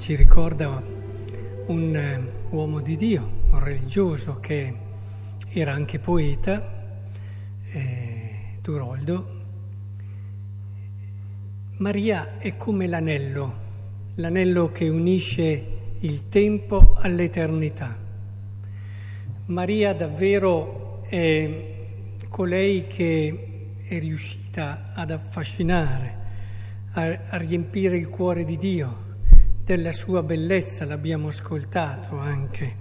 ci ricorda un eh, uomo di Dio, un religioso che era anche poeta, eh, Turoldo. Maria è come l'anello, l'anello che unisce il tempo all'eternità. Maria davvero è colei che è riuscita ad affascinare, a, a riempire il cuore di Dio della sua bellezza, l'abbiamo ascoltato anche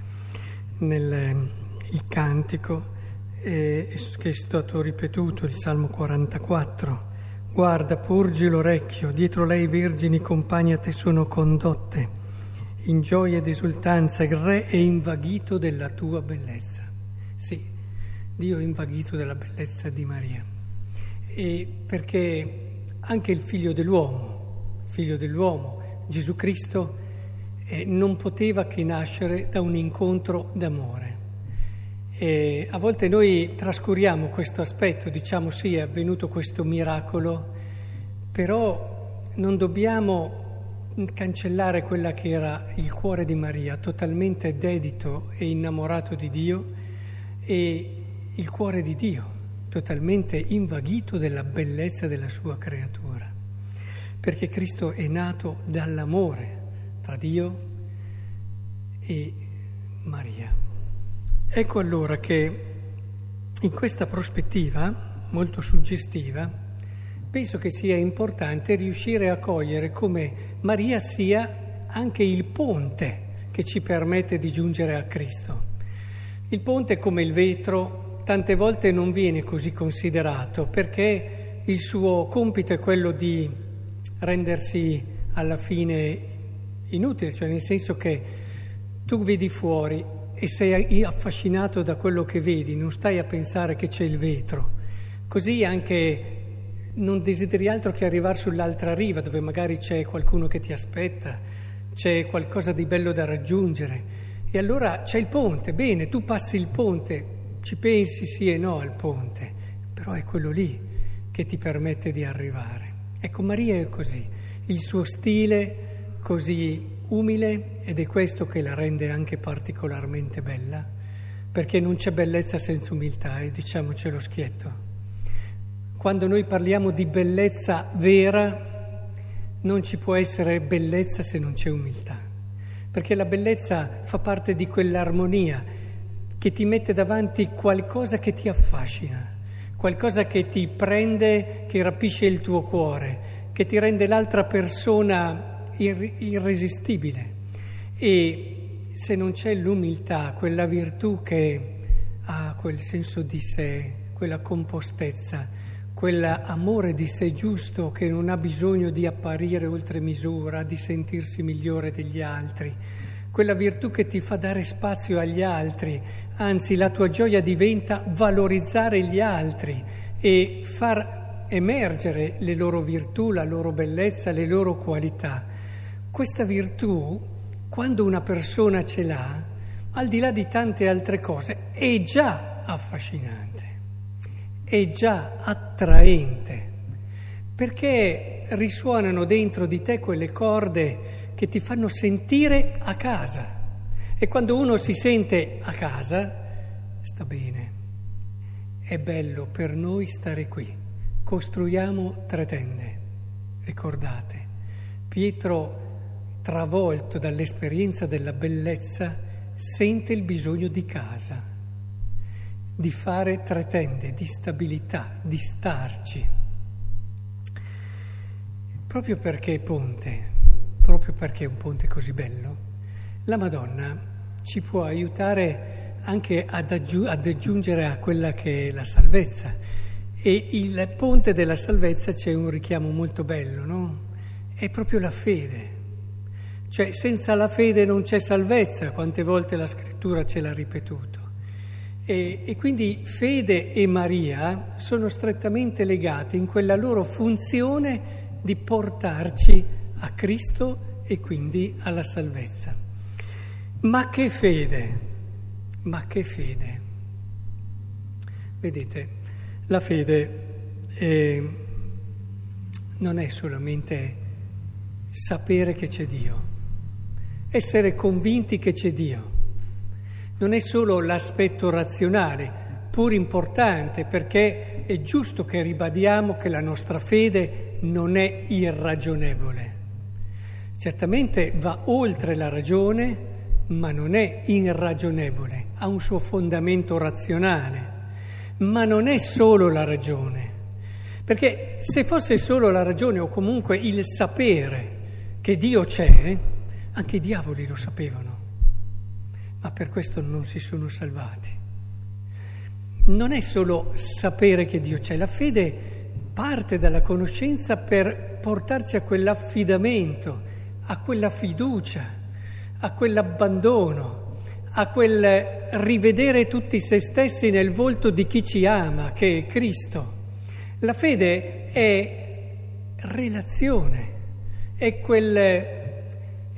nel il cantico eh, che è stato ripetuto, il Salmo 44. Guarda, porgi l'orecchio, dietro lei vergini compagni a te sono condotte. In gioia ed esultanza il Re è invaghito della tua bellezza. Sì, Dio è invaghito della bellezza di Maria. E perché anche il figlio dell'uomo, figlio dell'uomo, Gesù Cristo, eh, non poteva che nascere da un incontro d'amore. E a volte noi trascuriamo questo aspetto, diciamo sì, è avvenuto questo miracolo, però non dobbiamo cancellare quella che era il cuore di Maria, totalmente dedito e innamorato di Dio, e il cuore di Dio, totalmente invaghito della bellezza della sua creatura. Perché Cristo è nato dall'amore tra Dio e Maria. Ecco allora che in questa prospettiva molto suggestiva penso che sia importante riuscire a cogliere come Maria sia anche il ponte che ci permette di giungere a Cristo. Il ponte come il vetro tante volte non viene così considerato perché il suo compito è quello di rendersi alla fine inutile, cioè nel senso che tu vedi fuori e sei affascinato da quello che vedi, non stai a pensare che c'è il vetro. Così anche non desideri altro che arrivare sull'altra riva dove magari c'è qualcuno che ti aspetta, c'è qualcosa di bello da raggiungere. E allora c'è il ponte, bene, tu passi il ponte, ci pensi sì e no al ponte, però è quello lì che ti permette di arrivare. Ecco, Maria è così, il suo stile così umile ed è questo che la rende anche particolarmente bella, perché non c'è bellezza senza umiltà, e diciamocelo schietto. Quando noi parliamo di bellezza vera, non ci può essere bellezza se non c'è umiltà, perché la bellezza fa parte di quell'armonia che ti mette davanti qualcosa che ti affascina, qualcosa che ti prende, che rapisce il tuo cuore, che ti rende l'altra persona irresistibile. E se non c'è l'umiltà, quella virtù che ha quel senso di sé, quella compostezza, quell'amore di sé giusto che non ha bisogno di apparire oltre misura, di sentirsi migliore degli altri, quella virtù che ti fa dare spazio agli altri, anzi la tua gioia diventa valorizzare gli altri e far emergere le loro virtù, la loro bellezza, le loro qualità. Questa virtù, quando una persona ce l'ha, al di là di tante altre cose, è già affascinante, è già attraente, perché risuonano dentro di te quelle corde che ti fanno sentire a casa. E quando uno si sente a casa, sta bene. È bello per noi stare qui. Costruiamo tre tende. Ricordate, Pietro travolto dall'esperienza della bellezza, sente il bisogno di casa, di fare tre tende, di stabilità, di starci. Proprio perché ponte, proprio perché è un ponte così bello, la Madonna ci può aiutare anche ad, aggiu- ad aggiungere a quella che è la salvezza. E il ponte della salvezza c'è un richiamo molto bello, no? È proprio la fede. Cioè senza la fede non c'è salvezza, quante volte la scrittura ce l'ha ripetuto. E, e, quindi fede e Maria sono strettamente legate in quella loro funzione di portarci a Cristo e quindi alla salvezza. Ma che fede, ma che fede. Vedete, la fede eh, non è solamente sapere che c'è Dio essere convinti che c'è Dio. Non è solo l'aspetto razionale, pur importante, perché è giusto che ribadiamo che la nostra fede non è irragionevole. Certamente va oltre la ragione, ma non è irragionevole, ha un suo fondamento razionale, ma non è solo la ragione. Perché se fosse solo la ragione o comunque il sapere che Dio c'è, anche i diavoli lo sapevano, ma per questo non si sono salvati. Non è solo sapere che Dio c'è, la fede parte dalla conoscenza per portarci a quell'affidamento, a quella fiducia, a quell'abbandono, a quel rivedere tutti se stessi nel volto di chi ci ama, che è Cristo. La fede è relazione, è quel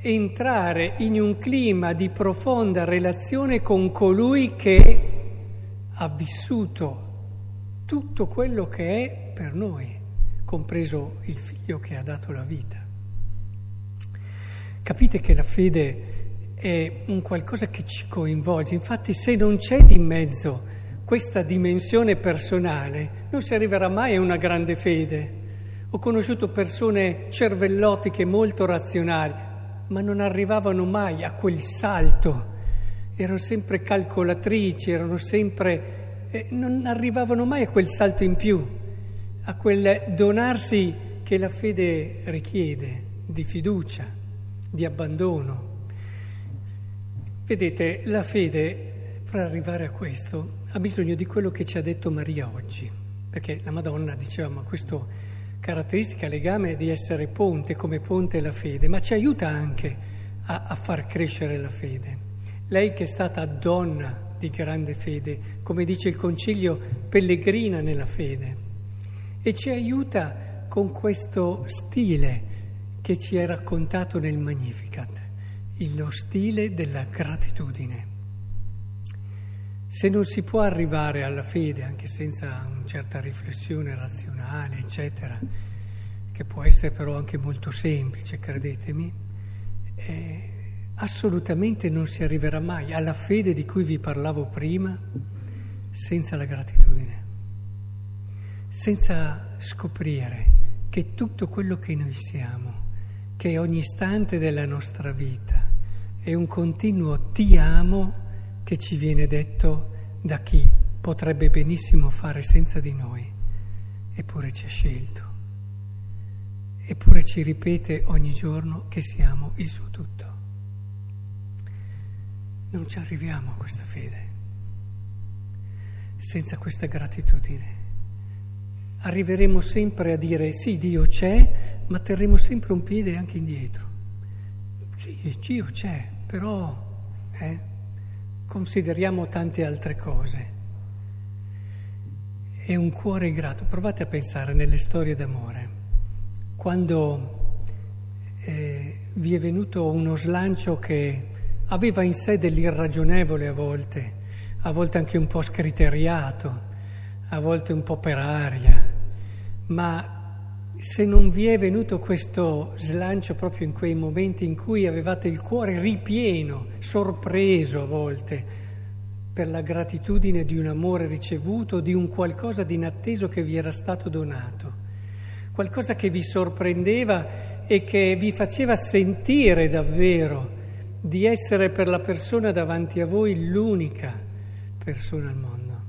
entrare in un clima di profonda relazione con colui che ha vissuto tutto quello che è per noi, compreso il figlio che ha dato la vita. Capite che la fede è un qualcosa che ci coinvolge, infatti se non c'è di mezzo questa dimensione personale non si arriverà mai a una grande fede. Ho conosciuto persone cervellotiche molto razionali, ma non arrivavano mai a quel salto, erano sempre calcolatrici, erano sempre, eh, non arrivavano mai a quel salto in più, a quel donarsi che la fede richiede, di fiducia di abbandono. Vedete, la fede, per arrivare a questo, ha bisogno di quello che ci ha detto Maria oggi, perché la Madonna diceva, ma questo caratteristica, legame di essere ponte, come ponte la fede, ma ci aiuta anche a, a far crescere la fede. Lei che è stata donna di grande fede, come dice il Concilio, pellegrina nella fede, e ci aiuta con questo stile che ci è raccontato nel Magnificat, lo stile della gratitudine. Se non si può arrivare alla fede anche senza una certa riflessione razionale, eccetera, che può essere però anche molto semplice, credetemi, eh, assolutamente non si arriverà mai alla fede di cui vi parlavo prima senza la gratitudine, senza scoprire che tutto quello che noi siamo che ogni istante della nostra vita è un continuo ti amo che ci viene detto da chi potrebbe benissimo fare senza di noi, eppure ci ha scelto, eppure ci ripete ogni giorno che siamo il suo tutto. Non ci arriviamo a questa fede senza questa gratitudine arriveremo sempre a dire sì, Dio c'è, ma terremo sempre un piede anche indietro. Sì, Dio c'è, però eh, consideriamo tante altre cose. È un cuore grato. Provate a pensare nelle storie d'amore. Quando eh, vi è venuto uno slancio che aveva in sé dell'irragionevole a volte, a volte anche un po' scriteriato, a volte un po' per aria, ma se non vi è venuto questo slancio proprio in quei momenti in cui avevate il cuore ripieno, sorpreso a volte, per la gratitudine di un amore ricevuto, di un qualcosa di inatteso che vi era stato donato, qualcosa che vi sorprendeva e che vi faceva sentire davvero di essere per la persona davanti a voi l'unica persona al mondo.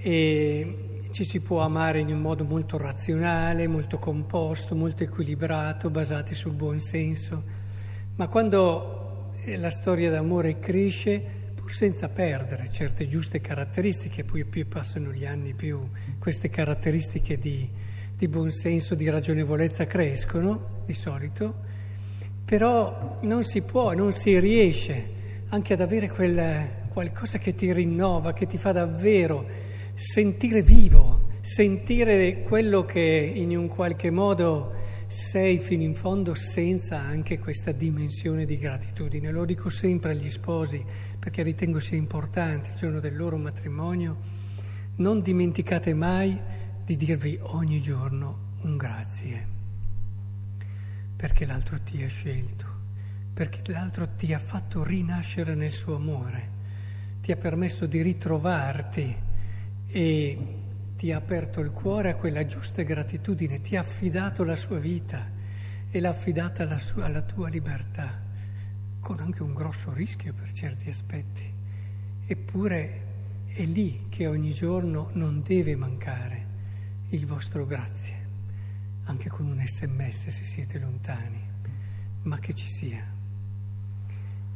E ci si può amare in un modo molto razionale, molto composto, molto equilibrato, basati sul buon senso, ma quando eh, la storia d'amore cresce, pur senza perdere certe giuste caratteristiche, poi più passano gli anni, più queste caratteristiche di, di buon senso, di ragionevolezza crescono, di solito, però non si può, non si riesce anche ad avere quel qualcosa che ti rinnova, che ti fa davvero sentire vivo, sentire quello che in un qualche modo sei fino in fondo senza anche questa dimensione di gratitudine. Lo dico sempre agli sposi perché ritengo sia importante il giorno del loro matrimonio. Non dimenticate mai di dirvi ogni giorno un grazie, perché l'altro ti ha scelto, perché l'altro ti ha fatto rinascere nel suo amore, ti ha permesso di ritrovarti e ti ha aperto il cuore a quella giusta gratitudine, ti ha affidato la sua vita e l'ha affidata alla, sua, alla tua libertà, con anche un grosso rischio per certi aspetti. Eppure è lì che ogni giorno non deve mancare il vostro grazie, anche con un sms se siete lontani, ma che ci sia.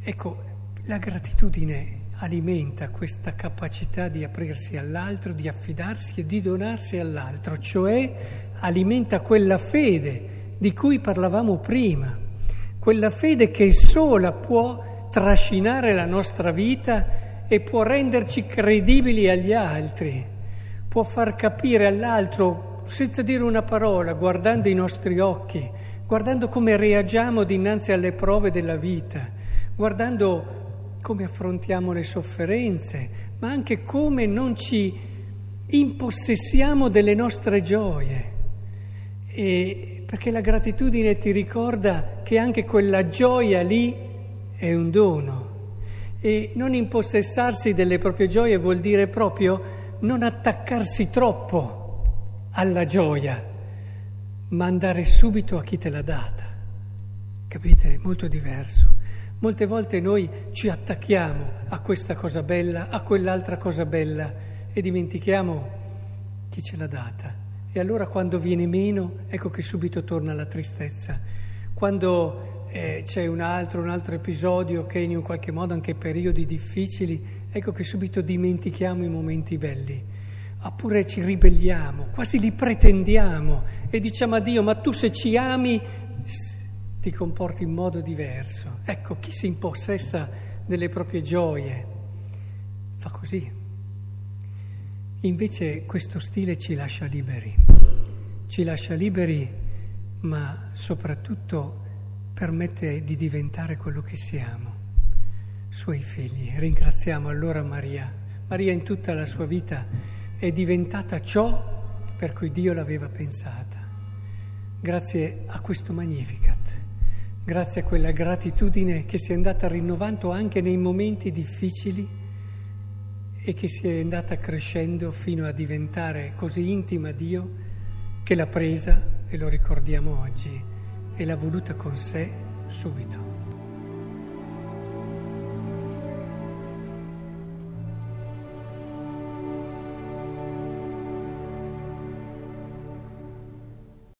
Ecco, la gratitudine alimenta questa capacità di aprirsi all'altro, di affidarsi e di donarsi all'altro, cioè alimenta quella fede di cui parlavamo prima, quella fede che sola può trascinare la nostra vita e può renderci credibili agli altri, può far capire all'altro senza dire una parola, guardando i nostri occhi, guardando come reagiamo dinanzi alle prove della vita guardando come affrontiamo le sofferenze, ma anche come non ci impossessiamo delle nostre gioie. E perché la gratitudine ti ricorda che anche quella gioia lì è un dono. E non impossessarsi delle proprie gioie vuol dire proprio non attaccarsi troppo alla gioia, ma andare subito a chi te l'ha data. Capite? È molto diverso. Molte volte noi ci attacchiamo a questa cosa bella, a quell'altra cosa bella e dimentichiamo chi ce l'ha data. E allora quando viene meno, ecco che subito torna la tristezza. Quando eh, c'è un altro, un altro episodio che in un qualche modo anche periodi difficili, ecco che subito dimentichiamo i momenti belli. Oppure ci ribelliamo, quasi li pretendiamo e diciamo a Dio, ma tu se ci ami ti comporti in modo diverso. Ecco, chi si impossessa delle proprie gioie fa così. Invece questo stile ci lascia liberi, ci lascia liberi, ma soprattutto permette di diventare quello che siamo, suoi figli. Ringraziamo allora Maria. Maria in tutta la sua vita è diventata ciò per cui Dio l'aveva pensata, grazie a questo Magnificat grazie a quella gratitudine che si è andata rinnovando anche nei momenti difficili e che si è andata crescendo fino a diventare così intima a Dio che l'ha presa, e lo ricordiamo oggi, e l'ha voluta con sé subito.